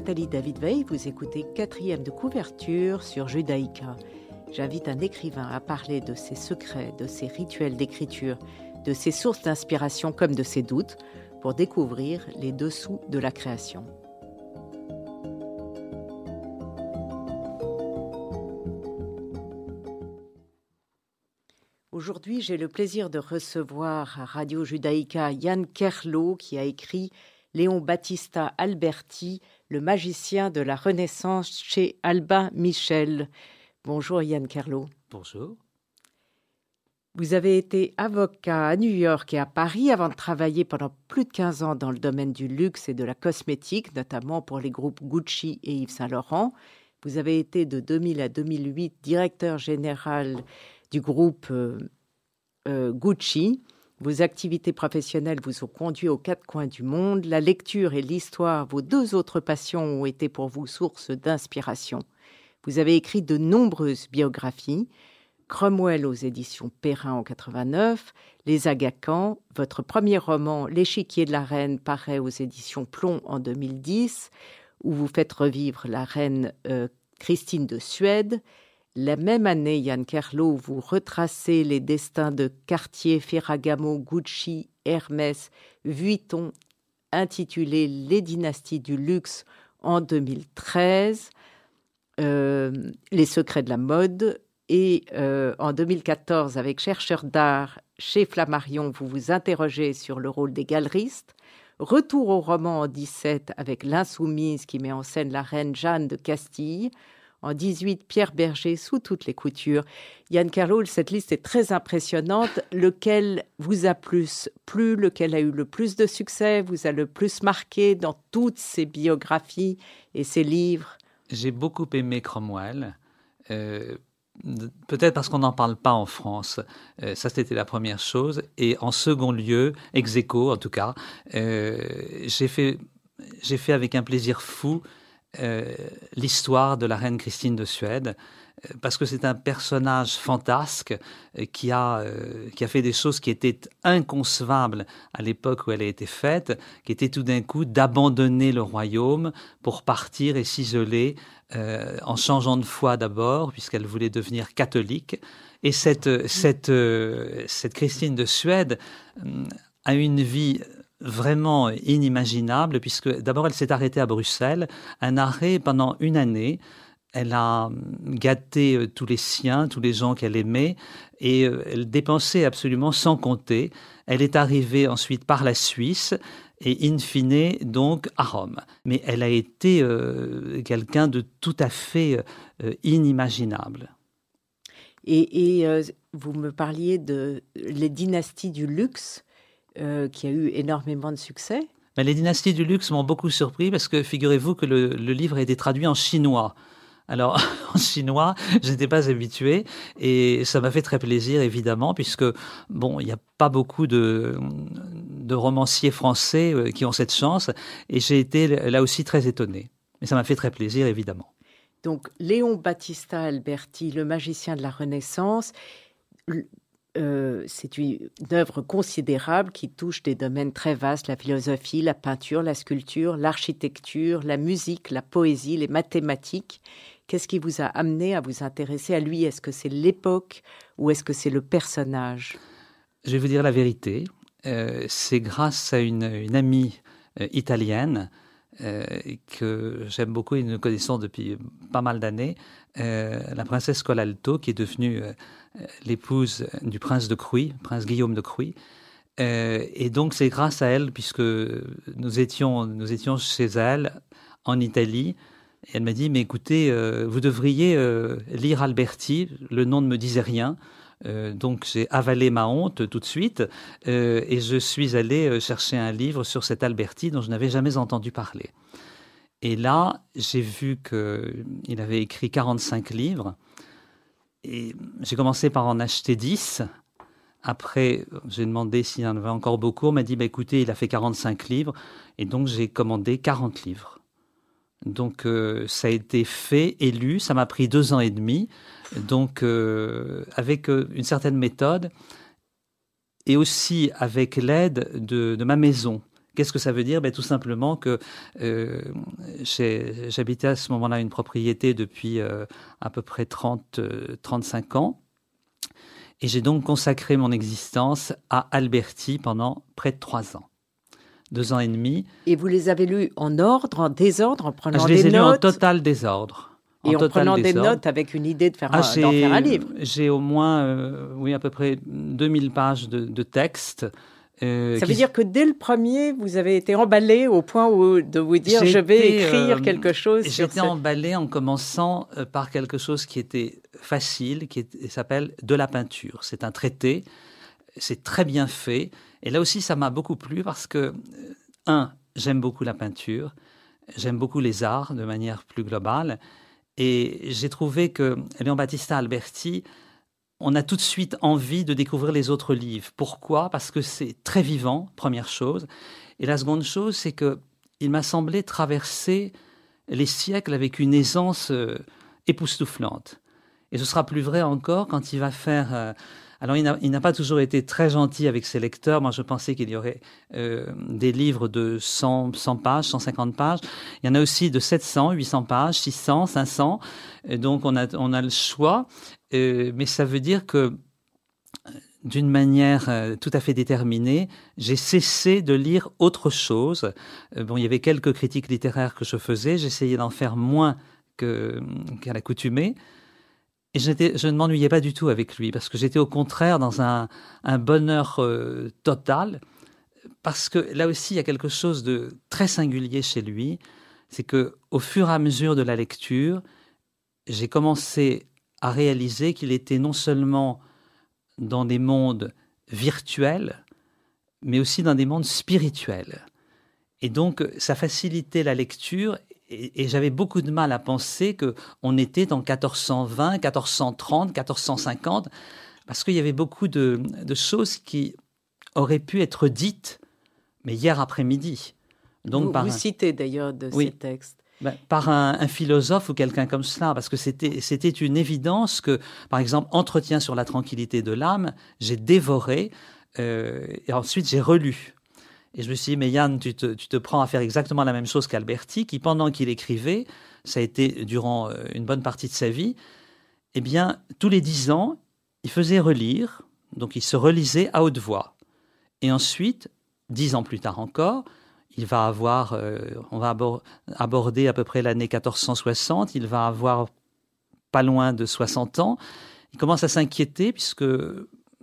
Nathalie David Veil, vous écoutez quatrième de couverture sur Judaïka. J'invite un écrivain à parler de ses secrets, de ses rituels d'écriture, de ses sources d'inspiration comme de ses doutes, pour découvrir les dessous de la création. Aujourd'hui, j'ai le plaisir de recevoir à Radio Judaïka Yann Kerlo qui a écrit Léon Battista Alberti, le magicien de la Renaissance chez Alba Michel. Bonjour Yann Kerlo. Bonjour. Vous avez été avocat à New York et à Paris avant de travailler pendant plus de 15 ans dans le domaine du luxe et de la cosmétique, notamment pour les groupes Gucci et Yves Saint Laurent. Vous avez été de 2000 à 2008 directeur général du groupe euh, euh, Gucci. Vos activités professionnelles vous ont conduit aux quatre coins du monde. La lecture et l'histoire, vos deux autres passions, ont été pour vous source d'inspiration. Vous avez écrit de nombreuses biographies. Cromwell aux éditions Perrin en 89, Les Agacans, votre premier roman L'échiquier de la reine paraît aux éditions Plomb en 2010, où vous faites revivre la reine euh, Christine de Suède, la même année, Yann Kerlo, vous retracez les destins de Cartier, Ferragamo, Gucci, Hermès, Vuitton, intitulé Les dynasties du luxe en 2013, euh, Les secrets de la mode. Et euh, en 2014, avec Chercheur d'art chez Flammarion, vous vous interrogez sur le rôle des galeristes. Retour au roman en 17 avec L'Insoumise qui met en scène la reine Jeanne de Castille en 18, Pierre Berger sous toutes les coutures. Yann Carlo, cette liste est très impressionnante. Lequel vous a plus plu, lequel a eu le plus de succès, vous a le plus marqué dans toutes ces biographies et ces livres? J'ai beaucoup aimé Cromwell. Euh, peut-être parce qu'on n'en parle pas en France. Euh, ça, c'était la première chose. Et en second lieu, ex en tout cas, euh, j'ai fait, j'ai fait avec un plaisir fou euh, l'histoire de la reine Christine de Suède, euh, parce que c'est un personnage fantasque euh, qui a, qui a fait des choses qui étaient inconcevables à l'époque où elle a été faite, qui était tout d'un coup d'abandonner le royaume pour partir et s'isoler en changeant de foi d'abord, puisqu'elle voulait devenir catholique. Et cette, cette, cette Christine de Suède a une vie vraiment inimaginable, puisque d'abord elle s'est arrêtée à Bruxelles, un arrêt pendant une année. Elle a gâté euh, tous les siens, tous les gens qu'elle aimait, et euh, elle dépensait absolument sans compter. Elle est arrivée ensuite par la Suisse et in fine donc à Rome. Mais elle a été euh, quelqu'un de tout à fait inimaginable. Et, et vous me parliez de les dynasties du luxe. Euh, qui a eu énormément de succès. les dynasties du luxe m'ont beaucoup surpris parce que figurez-vous que le, livre a été traduit en chinois. Alors, en chinois, je n'étais pas habitué et ça m'a fait très plaisir, évidemment, puisque, bon, il n'y a pas beaucoup de, de romanciers français euh, qui ont cette chance et j'ai été là aussi très étonné. Mais ça m'a fait très plaisir, évidemment. Donc, Léon Battista Alberti, le magicien de la Renaissance, euh, c'est une, œuvre considérable qui touche des domaines très vastes, la philosophie, la peinture, la sculpture, l'architecture, la musique, la poésie, les mathématiques. Qu'est-ce qui vous a amené à vous intéresser à lui? Est-ce que c'est l'époque ou est-ce que c'est le personnage? Je vais vous dire la vérité. Euh, c'est grâce à une, amie euh, italienne que j'aime beaucoup et nous connaissons depuis pas mal d'années, la princesse Colalto, qui est devenue l'épouse du prince de Cruy, prince Guillaume de Cruy. Euh, et donc c'est grâce à elle, puisque nous étions, nous étions chez elle en Italie, et elle m'a dit, mais écoutez, euh, vous devriez lire Alberti, le nom ne me disait rien. donc j'ai avalé ma honte tout de suite et je suis allé chercher un livre sur cet Alberti dont je n'avais jamais entendu parler. Et là, j'ai vu qu'il avait écrit 45 livres et j'ai commencé par en acheter 10. Après, j'ai demandé s'il y en avait encore beaucoup. On m'a dit, bah, écoutez, il a fait 45 livres. Et donc, j'ai commandé 40 livres. Donc, euh, ça a été fait et lu. Ça m'a pris deux ans et demi. Donc, euh, avec euh, une certaine méthode et aussi avec l'aide de, de ma maison Qu'est-ce que ça veut dire? Ben, Tout simplement que euh, j'habitais à ce moment-là une propriété depuis euh, à peu près 30, 35 ans. Et j'ai donc consacré mon existence à Alberti pendant près de trois ans. Deux ans et demi. Et vous les avez lus en ordre, en désordre, en prenant des notes Je les ai lus en total désordre. Et en, prenant des notes avec une idée de faire, ah, d'en faire un livre. J'ai au moins, euh, oui, à peu près 2000 pages de, de texte. Euh, Ça veut dire que dès le premier, vous avez été emballé au point où, de vous dire je vais écrire euh, quelque chose. J'étais emballé en commençant par quelque chose qui était facile, qui s'appelle De la peinture. C'est un traité, c'est très bien fait. Et là aussi, ça m'a beaucoup plu parce que, un, j'aime beaucoup la peinture, j'aime beaucoup les arts de manière plus globale. Et j'ai trouvé que Léon Battista Alberti, on a tout de suite envie de découvrir les autres livres. Pourquoi? Parce que c'est très vivant, première chose. Et la seconde chose, c'est que il m'a semblé traverser les siècles avec une aisance euh, époustouflante. Et ce sera plus vrai encore quand il va faire euh, alors, il n'a pas toujours été très gentil avec ses lecteurs. Moi, je pensais qu'il y aurait euh, des livres de 100, 100, pages, 150 pages. Il y en a aussi de 700, 800 pages, 600, 500. donc, on a, on a le choix. Euh, mais ça veut dire que d'une manière euh, tout à fait déterminée, j'ai cessé de lire autre chose. bon, il y avait quelques critiques littéraires que je faisais, j'essayais d'en faire moins qu'à l'accoutumée. Et je ne m'ennuyais pas du tout avec lui, parce que j'étais au contraire dans un, bonheur euh, total, parce que là aussi, il y a quelque chose de très singulier chez lui, c'est que au fur et à mesure de la lecture, j'ai commencé à réaliser qu'il était non seulement dans des mondes virtuels, mais aussi dans des mondes spirituels. Et donc, ça facilitait la lecture et, j'avais beaucoup de mal à penser qu'on était en 1420, 1430, 1450, parce qu'il y avait beaucoup de, choses qui auraient pu être dites, mais hier après-midi. Donc vous, par vous citez d'ailleurs de ces textes. Ben, par un, philosophe ou quelqu'un comme cela, parce que c'était une évidence que, par exemple, Entretien sur la tranquillité de l'âme, j'ai dévoré euh, et ensuite j'ai relu. Et je me suis dit, mais Yann, tu te, prends à faire exactement la même chose qu'Alberti, qui pendant qu'il écrivait, ça a été durant euh, une bonne partie de sa vie, eh bien, tous les dix ans, il faisait relire, donc il se relisait à haute voix. Et ensuite, dix ans plus tard encore, il va avoir, euh, on va aborder à peu près l'année 1460, il va avoir pas loin de 60 ans. Il commence à s'inquiéter puisque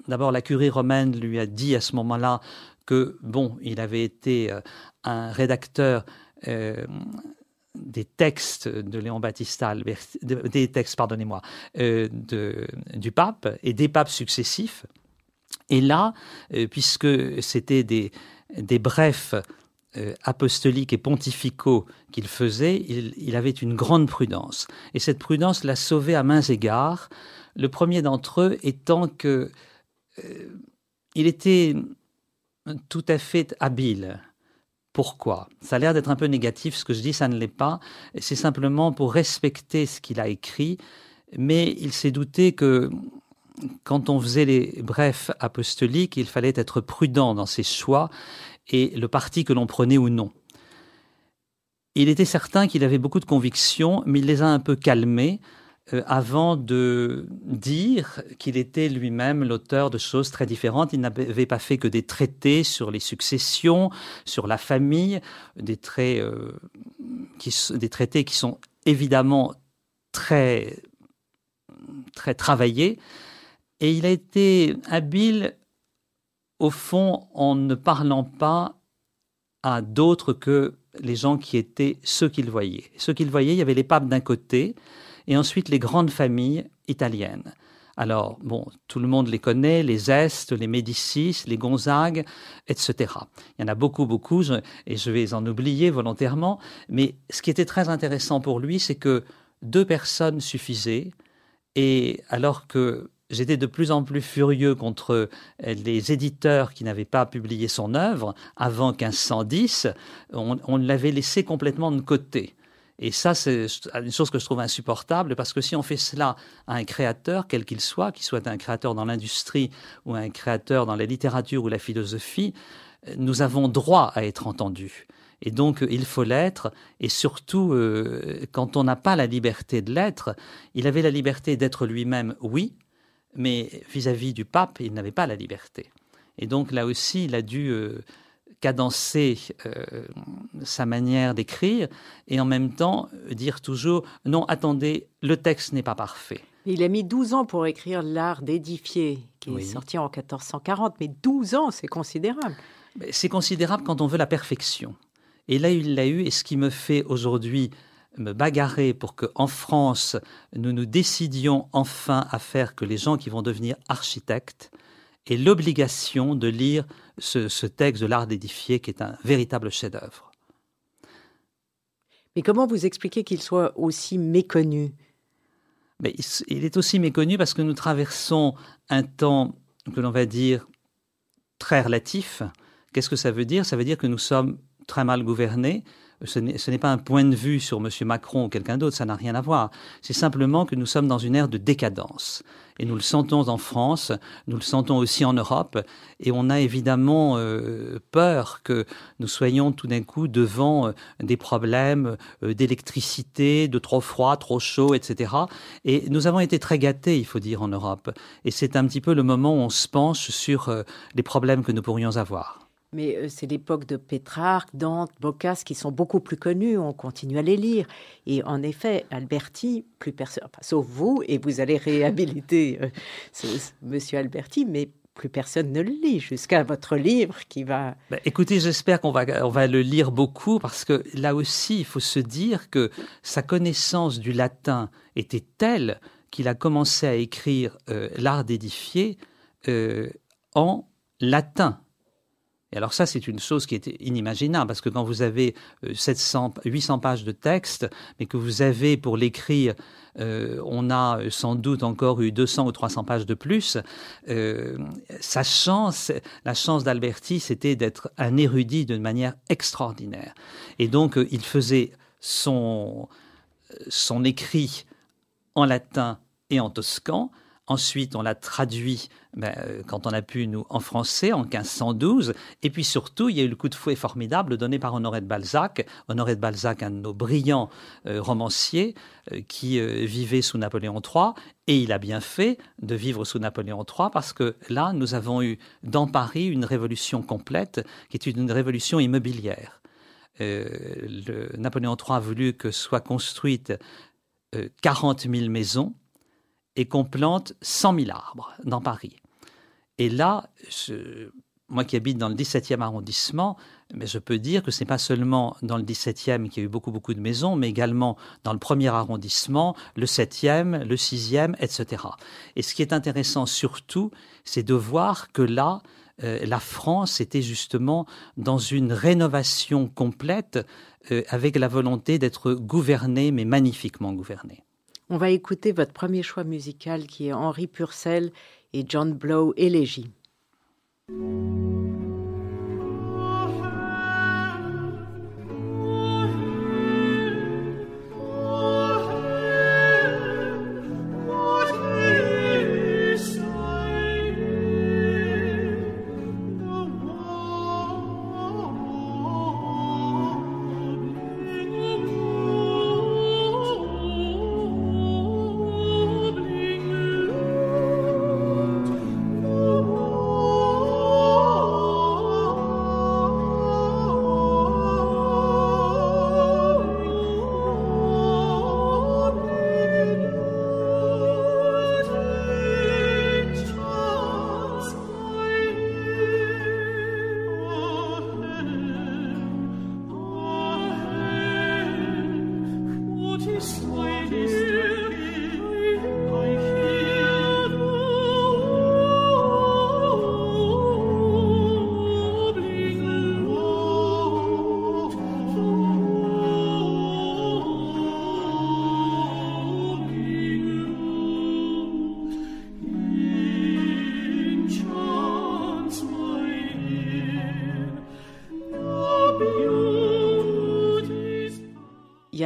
d'abord la curie romaine lui a dit à ce moment-là que, bon, il avait été euh, un rédacteur euh, des textes de Léon Battista des textes, pardonnez-moi, euh, du pape et des papes successifs. Et là, puisque c'était des, des brefs apostoliques et pontificaux qu'il faisait, il, avait une grande prudence. Et cette prudence l'a sauvé à mains égards. Le premier d'entre eux étant que il était tout à fait habile. Pourquoi? Ça a l'air d'être un peu négatif, ce que je dis, ça ne l'est pas. C'est simplement pour respecter ce qu'il a écrit, mais il s'est douté que quand on faisait les brefs apostoliques, il fallait être prudent dans ses choix et le parti que l'on prenait ou non. Il était certain qu'il avait beaucoup de convictions, mais il les a un peu calmées euh, avant de dire qu'il était lui-même l'auteur de choses très différentes. Il n'avait pas fait que des traités sur les successions, sur la famille, des, euh, des traités qui sont évidemment très, très travaillés. Et il a été habile, au fond, en ne parlant pas à d'autres que les gens qui étaient ceux qu'il voyait. Ceux qu'il voyait, il y avait les papes d'un côté, et ensuite les grandes familles italiennes. Alors, bon, tout le monde les connaît, les Est, les Médicis, les Gonzague, etc. Il y en a beaucoup, beaucoup, et je vais en oublier volontairement, mais ce qui était très intéressant pour lui, c'est que deux personnes suffisaient, et alors que j'étais de plus en plus furieux contre les éditeurs qui n'avaient pas publié son œuvre avant 1510, on, l'avait laissé complètement de côté. Et ça, c'est une chose que je trouve insupportable parce que si on fait cela à un créateur, quel qu'il soit, qu'il soit un créateur dans l'industrie ou un créateur dans la littérature ou la philosophie, nous avons droit à être entendus. Et donc, il faut l'être. Et surtout, euh, quand on n'a pas la liberté de l'être, il avait la liberté d'être lui-même, oui, mais vis-à-vis du pape, il n'avait pas la liberté. Et donc, là aussi, il a dû euh, cadencer euh, sa manière d'écrire et en même temps dire toujours, non, attendez, le texte n'est pas parfait. Il a mis 12 ans pour écrire L'art d'édifier, qui est sorti en 1440, mais 12 ans, c'est considérable. C'est considérable quand on veut la perfection. Et là, il l'a eu, et ce qui me fait aujourd'hui me bagarrer pour qu'en France, nous nous décidions enfin à faire que les gens qui vont devenir architectes aient l'obligation de lire ce, texte de l'art d'édifier, qui est un véritable chef-d'œuvre. Mais comment vous expliquez qu'il soit aussi méconnu? Mais il est aussi méconnu parce que nous traversons un temps que l'on va dire très relatif. Qu'est-ce que ça veut dire? Ça veut dire que nous sommes très mal gouverné. Ce n'est pas un point de vue sur M. Macron ou quelqu'un d'autre, ça n'a rien à voir. C'est simplement que nous sommes dans une ère de décadence. Et nous le sentons en France, nous le sentons aussi en Europe, et on a évidemment euh, peur que nous soyons tout d'un coup devant euh, des problèmes euh, d'électricité, de trop froid, trop chaud, etc. Et nous avons été très gâtés, il faut dire, en Europe. Et c'est un petit peu le moment où on se penche sur les problèmes que nous pourrions avoir. Mais euh, c'est l'époque de Pétrarque, Dante, Boccace qui sont beaucoup plus connus. On continue à les lire. Et en effet, Alberti, plus personne, sauf vous, et vous allez réhabiliter euh, Monsieur Alberti, mais plus personne ne le lit jusqu'à votre livre qui va. Ben, écoutez, j'espère qu'on va, on va le lire beaucoup parce que là aussi, il faut se dire que sa connaissance du latin était telle qu'il a commencé à écrire euh, l'art d'édifier en latin et alors ça, c'est une chose qui est inimaginable, parce que quand vous avez 700, euh, 800 pages de texte, mais que vous avez pour l'écrire, euh, on a sans doute encore eu 200 ou 300 pages de plus, euh, sa chance, la chance d'Alberti, c'était d'être un érudit d'une manière extraordinaire. Et donc, il faisait son écrit en latin et en toscan, Ensuite, on l'a traduit, ben, euh, quand on a pu, nous, en français, en 1512. Et puis surtout, il y a eu le coup de fouet formidable donné par Honoré de Balzac. Honoré de Balzac, un de nos brillants euh, romanciers, euh, qui vivait sous Napoléon III. Et il a bien fait de vivre sous Napoléon III, parce que là, nous avons eu dans Paris une révolution complète, qui est une révolution immobilière. Napoléon III a voulu que soient construites 40 000 maisons et qu'on plante 100 000 arbres dans Paris. Et là, moi qui habite dans le 17e arrondissement, mais je peux dire que ce n'est pas seulement dans le 17e qu'il y a eu beaucoup, beaucoup de maisons, mais également dans le premier arrondissement, le 7e, le 6e, etc. Et ce qui est intéressant surtout, c'est de voir que là, euh, la France était justement dans une rénovation complète euh, avec la volonté d'être gouvernée, mais magnifiquement gouvernée. On va écouter votre premier choix musical qui est Henri Purcell et John Blow Élégie.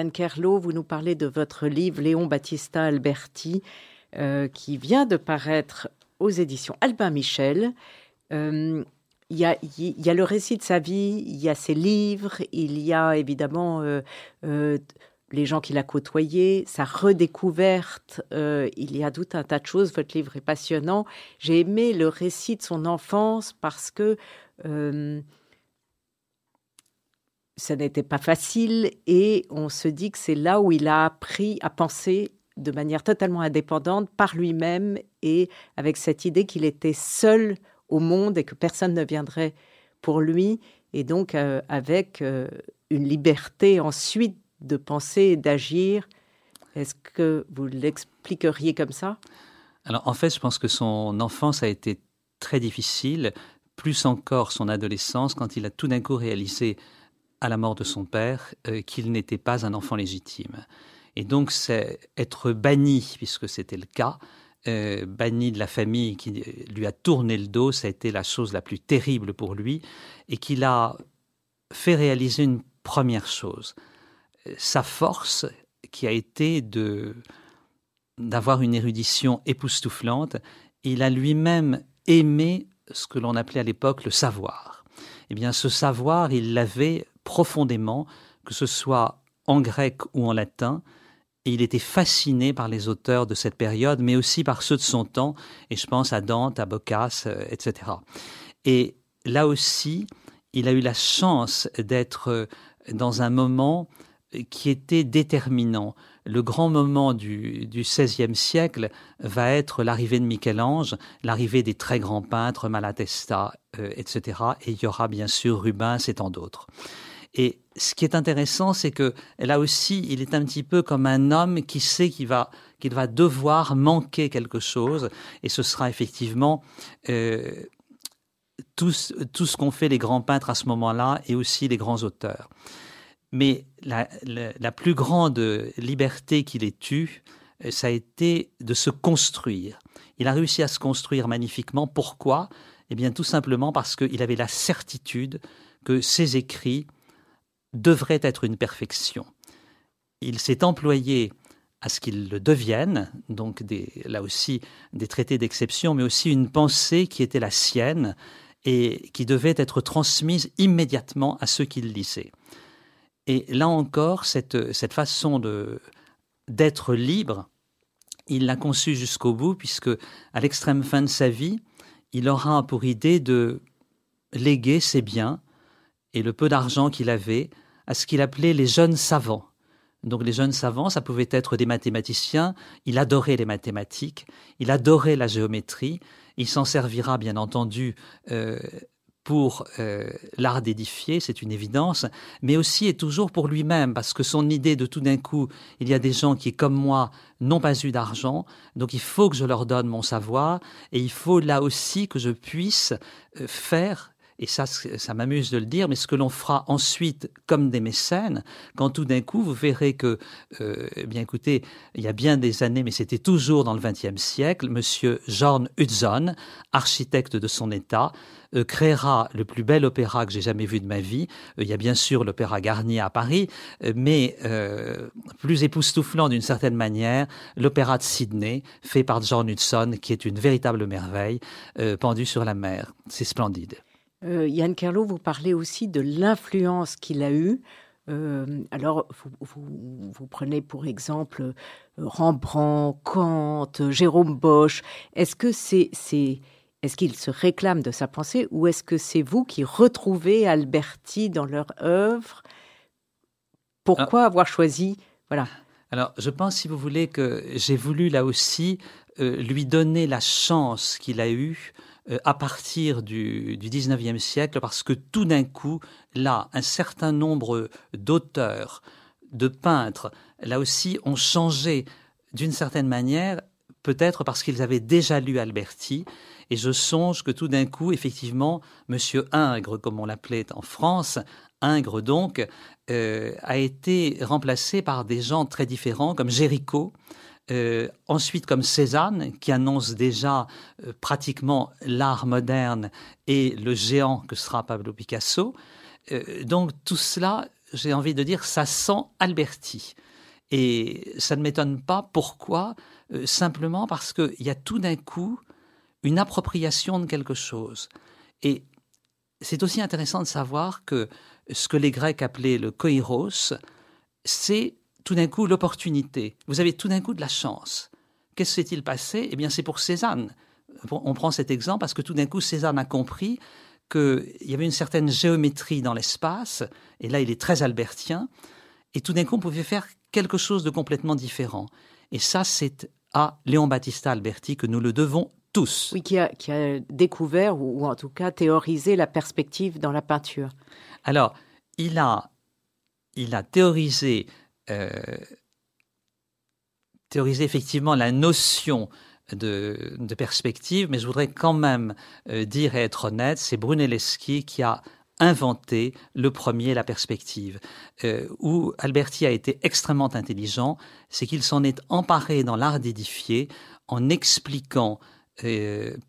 Yann Kerlo, vous nous parlez de votre livre Léon Battista Alberti, euh, qui vient de paraître aux éditions Albin Michel. Euh, il y, a, le récit de sa vie, il y a ses livres, il y a évidemment les gens qu'il a côtoyés, sa redécouverte. Euh, il y a tout un tas de choses. Votre livre est passionnant. J'ai aimé le récit de son enfance parce que euh, ça n'était pas facile et on se dit que c'est là où il a appris à penser de manière totalement indépendante par lui-même et avec cette idée qu'il était seul au monde et que personne ne viendrait pour lui et donc euh, avec une liberté ensuite de penser et d'agir. Est-ce que vous l'expliqueriez comme ça? Alors en fait, je pense que son enfance a été très difficile, plus encore son adolescence, quand il a tout d'un coup réalisé à la mort de son père euh, qu'il n'était pas un enfant légitime. Et donc c'est être banni, puisque c'était le cas, euh, banni de la famille qui lui a tourné le dos, ça a été la chose la plus terrible pour lui, et qu'il a fait réaliser une première chose, sa force qui a été de d'avoir une érudition époustouflante, il a lui-même aimé ce que l'on appelait à l'époque le savoir. Eh bien, ce savoir, il l'avait profondément, que ce soit en grec ou en latin, et il était fasciné par les auteurs de cette période, mais aussi par ceux de son temps, et je pense à Dante, à Boccace, euh, etc. Et là aussi, il a eu la chance d'être dans un moment qui était déterminant. Le grand moment du, XVIe siècle va être l'arrivée de Michel-Ange, l'arrivée des très grands peintres, Malatesta, euh, etc. Et il y aura bien sûr Rubens et tant d'autres. Et ce qui est intéressant, c'est que là aussi, il est un petit peu comme un homme qui sait qu'il va, va devoir manquer quelque chose, et ce sera effectivement euh, tout, tout ce qu'ont fait les grands peintres à ce moment-là, et aussi les grands auteurs. Mais la, plus grande liberté qu'il ait eue, euh, ça a été de se construire. Il a réussi à se construire magnifiquement. Pourquoi? Eh bien, tout simplement parce qu'il avait la certitude que ses écrits devraient être une perfection. Il s'est employé à ce qu'ils le deviennent, donc là aussi des traités d'exception, mais aussi une pensée qui était la sienne et qui devait être transmise immédiatement à ceux qui le lisaient. Et là encore, cette, cette façon de, d'être libre, il l'a conçue jusqu'au bout, puisque à l'extrême fin de sa vie, il aura pour idée de léguer ses biens et le peu d'argent qu'il avait à ce qu'il appelait les jeunes savants. Donc les jeunes savants, ça pouvait être des mathématiciens, il adorait les mathématiques, il adorait la géométrie, il s'en servira bien entendu euh, pour euh, l'art d'édifier, c'est une évidence, mais aussi et toujours pour lui-même, parce que son idée de tout d'un coup, il y a des gens qui, comme moi, n'ont pas eu d'argent, donc il faut que je leur donne mon savoir, et il faut là aussi que je puisse euh, faire et ça, ça m'amuse de le dire, mais ce que l'on fera ensuite comme des mécènes, quand tout d'un coup vous verrez que, euh, eh bien écoutez, il y a bien des années, mais c'était toujours dans le XXe siècle, Monsieur John Hudson, architecte de son État, euh, créera le plus bel opéra que j'ai jamais vu de ma vie. Euh, il y a bien sûr l'opéra Garnier à Paris, mais plus époustouflant d'une certaine manière, l'opéra de Sydney, fait par John Hudson, qui est une véritable merveille, pendue sur la mer. C'est splendide. Euh, Yann Kerlo, vous parlez aussi de l'influence qu'il a eue. Euh, alors, vous, prenez pour exemple euh, Rembrandt, Kant, Jérôme Bosch. Est-ce que c'est, est-ce qu'il se réclame de sa pensée ou est-ce que c'est vous qui retrouvez Alberti dans leur œuvre? Pourquoi ah. avoir choisi Voilà. Alors, je pense, si vous voulez, que j'ai voulu là aussi lui donner la chance qu'il a eue euh, à partir du, du 19e siècle, parce que tout d'un coup, là, un certain nombre d'auteurs, de peintres, là aussi, ont changé d'une certaine manière, peut-être parce qu'ils avaient déjà lu Alberti, et je songe que tout d'un coup, effectivement, Monsieur Ingres, comme on l'appelait en France, Ingres donc, euh, a été remplacé par des gens très différents, comme Géricault, euh, ensuite, comme Cézanne, qui annonce déjà euh, pratiquement l'art moderne et le géant que sera Pablo Picasso. Euh, donc tout cela, j'ai envie de dire, ça sent Alberti. Et ça ne m'étonne pas. Pourquoi? Simplement parce qu'il y a tout d'un coup une appropriation de quelque chose. Et c'est aussi intéressant de savoir que ce que les Grecs appelaient le koiros, c'est tout d'un coup l'opportunité. Vous avez tout d'un coup de la chance. Qu'est-ce qui s'est-il passé? Eh bien, c'est pour Cézanne. On prend cet exemple parce que tout d'un coup, Cézanne a compris qu'il y avait une certaine géométrie dans l'espace, et là, il est très albertien, et tout d'un coup, on pouvait faire quelque chose de complètement différent. Et ça, c'est à Léon Battista Alberti que nous le devons tous. Oui, qui a, qui a découvert, ou, en tout cas théorisé la perspective dans la peinture. Alors, il a, il a théorisé, euh, théorisé effectivement la notion de, perspective, mais je voudrais quand même euh, dire et être honnête, c'est Brunelleschi qui a inventé le premier la perspective. Euh, où Alberti a été extrêmement intelligent, c'est qu'il s'en est emparé dans l'art d'édifier en expliquant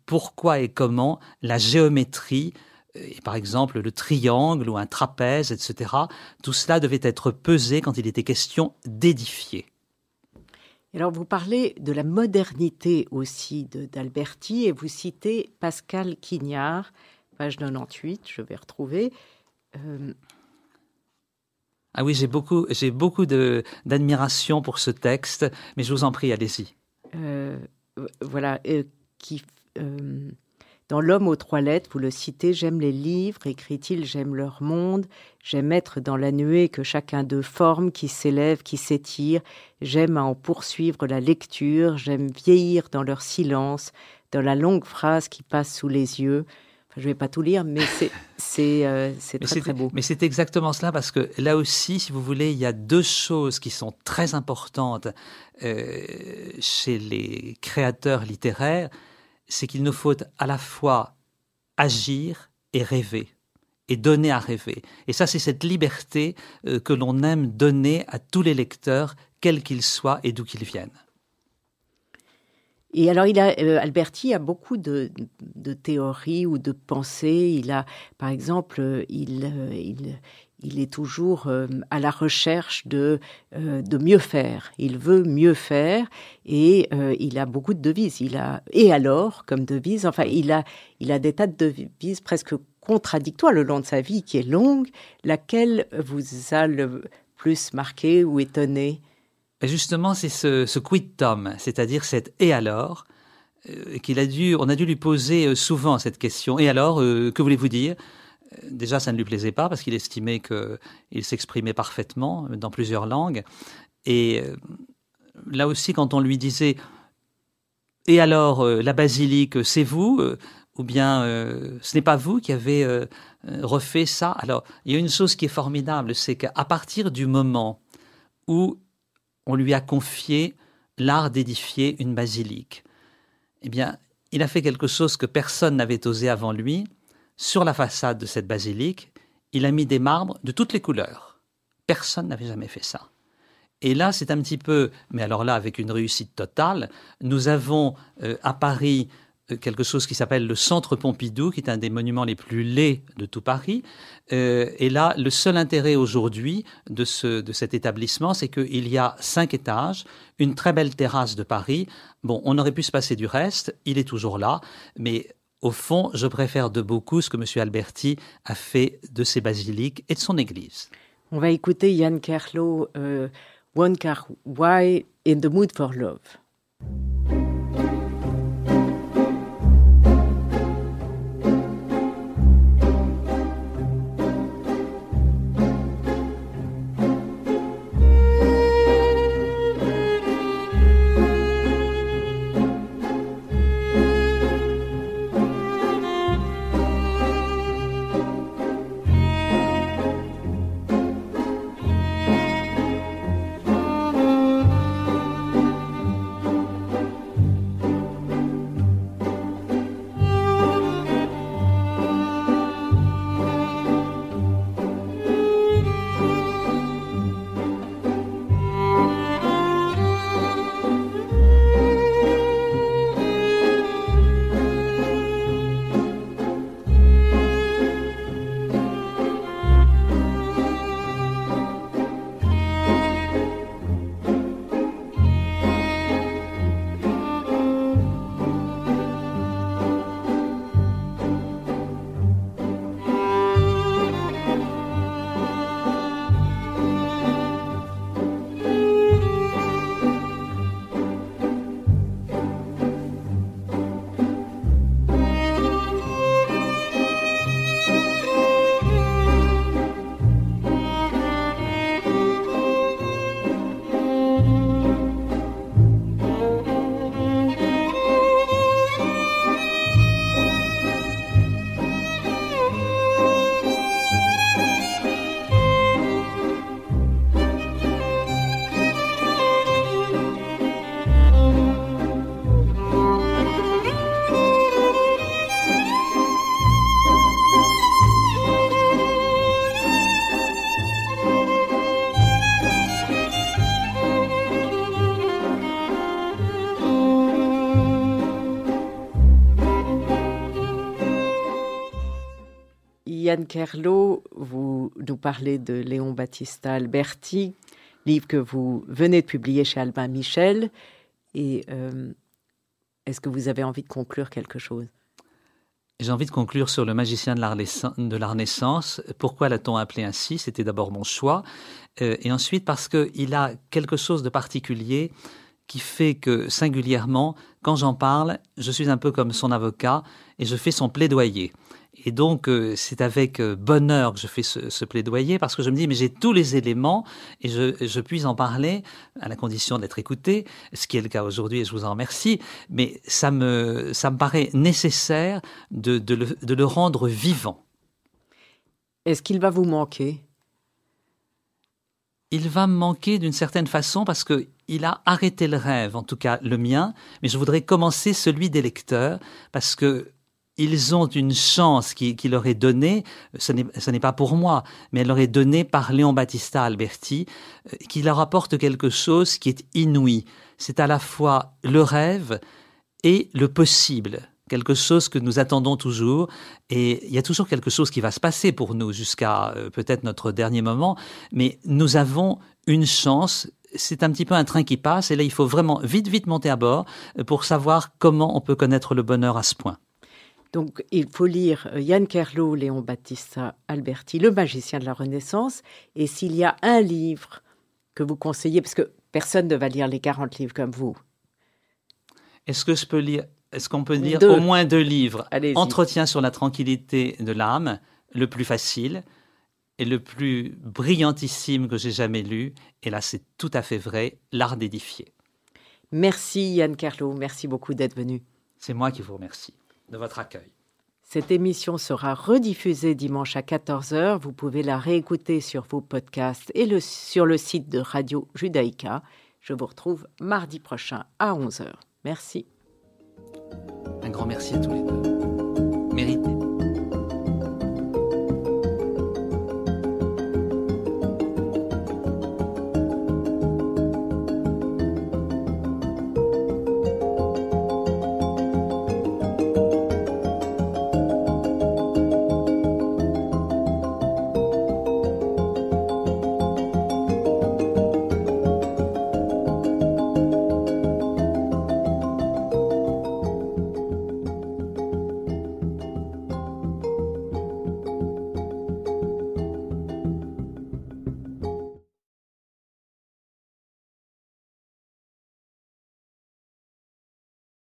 pourquoi et comment la géométrie, euh, par exemple le triangle ou un trapèze, etc., tout cela devait être pesé quand il était question d'édifier. Alors vous parlez de la modernité aussi d'Alberti et vous citez Pascal Quignard, page 98, je vais retrouver. Euh, ah oui, j'ai beaucoup, j'ai beaucoup d'admiration pour ce texte, mais je vous en prie, allez-y. voilà, qui, euh, dans L'homme aux trois lettres, vous le citez, j'aime les livres, écrit-il, j'aime leur monde, j'aime être dans la nuée que chacun d'eux forme, qui s'élève, qui s'étire, j'aime à en poursuivre la lecture, j'aime vieillir dans leur silence, dans la longue phrase qui passe sous les yeux. je ne vais pas tout lire, mais c'est euh, très, très beau. Mais c'est exactement cela, parce que là aussi, si vous voulez, il y a deux choses qui sont très importantes euh, chez les créateurs littéraires c'est qu'il nous faut à la fois agir et rêver, et donner à rêver. Et ça, c'est cette liberté euh, que l'on aime donner à tous les lecteurs, quels qu'ils soient et d'où qu'ils viennent. Et alors, euh, Alberti a beaucoup de, théories ou de pensées. Il a, par exemple, euh, il, il est toujours euh, à la recherche de, euh, de mieux faire. Il veut mieux faire et euh, il a beaucoup de devises. Il a et alors comme devise, enfin il a il a des tas de devises presque contradictoires le long de sa vie qui est longue. Laquelle vous a le plus marqué ou étonné? Justement, c'est ce, ce quid tom, c'est-à-dire cette et alors qu'il a dû, on a dû lui poser souvent cette question. Et alors, que voulez-vous dire? Déjà, ça ne lui plaisait pas parce qu'il estimait qu'il s'exprimait parfaitement dans plusieurs langues. Et euh, là aussi, quand on lui disait Et alors, euh, la basilique, c'est vous euh, Ou bien ce n'est pas vous qui avez refait ça? Alors, il y a une chose qui est formidable c'est qu'à partir du moment où on lui a confié l'art d'édifier une basilique, eh bien, il a fait quelque chose que personne n'avait osé avant lui sur la façade de cette basilique, il a mis des marbres de toutes les couleurs. Personne n'avait jamais fait ça. Et là, c'est un petit peu, mais alors là, avec une réussite totale, nous avons euh, à Paris euh, quelque chose qui s'appelle le Centre Pompidou, qui est un des monuments les plus laids de tout Paris. Euh, et là, le seul intérêt aujourd'hui de, ce, de cet établissement, c'est qu'il y a cinq étages, une très belle terrasse de Paris. Bon, on aurait pu se passer du reste, il est toujours là, mais au fond, je préfère de beaucoup ce que M. Alberti a fait de ses basiliques et de son église. On va écouter Yann Kerlo, euh, One Car Why in the Mood for Love. Yann Kerlo, vous nous parlez de Léon Battista Alberti, livre que vous venez de publier chez Albin Michel. Et euh, est-ce que vous avez envie de conclure quelque chose? J'ai envie de conclure sur le magicien de la Renaissance. Pourquoi l'a-t-on appelé ainsi? C'était d'abord mon choix. Euh, et ensuite parce qu'il a quelque chose de particulier qui fait que singulièrement, quand j'en parle, je suis un peu comme son avocat et je fais son plaidoyer. Et donc, euh, c'est avec euh, bonheur que je fais ce, plaidoyer parce que je me dis, mais j'ai tous les éléments et je, je puis en parler à la condition d'être écouté, ce qui est le cas aujourd'hui et je vous en remercie. Mais ça me, ça me paraît nécessaire de, de, le, de le rendre vivant. Est-ce qu'il va vous manquer? Il va me manquer d'une certaine façon parce que il a arrêté le rêve, en tout cas le mien, mais je voudrais commencer celui des lecteurs parce que ils ont une chance qui, leur est donnée, ce n'est pas pour moi, mais elle leur est donnée par Léon Battista Alberti, euh, qui leur apporte quelque chose qui est inouï. C'est à la fois le rêve et le possible, quelque chose que nous attendons toujours, et il y a toujours quelque chose qui va se passer pour nous jusqu'à euh, peut-être notre dernier moment, mais nous avons une chance c'est un petit peu un train qui passe et là il faut vraiment vite vite monter à bord euh, pour savoir comment on peut connaître le bonheur à ce point. Donc, il faut lire euh, Yann Kerlo, Léon Battista Alberti, Le magicien de la Renaissance. Et s'il y a un livre que vous conseillez, parce que personne ne va lire les 40 livres comme vous. Est-ce que je peux lire, est-ce qu'on peut lire au moins deux livres? Entretien sur la tranquillité de l'âme, le plus facile et le plus brillantissime que j'ai jamais lu. Et là, c'est tout à fait vrai, L'art d'édifier. Merci Yann Kerlo, merci beaucoup d'être venu. C'est moi qui vous remercie de votre accueil. Cette émission sera rediffusée dimanche à 14h. Vous pouvez la réécouter sur vos podcasts et le, sur le site de Radio Judaïka. Je vous retrouve mardi prochain à 11h. Merci. Un grand merci à tous les deux.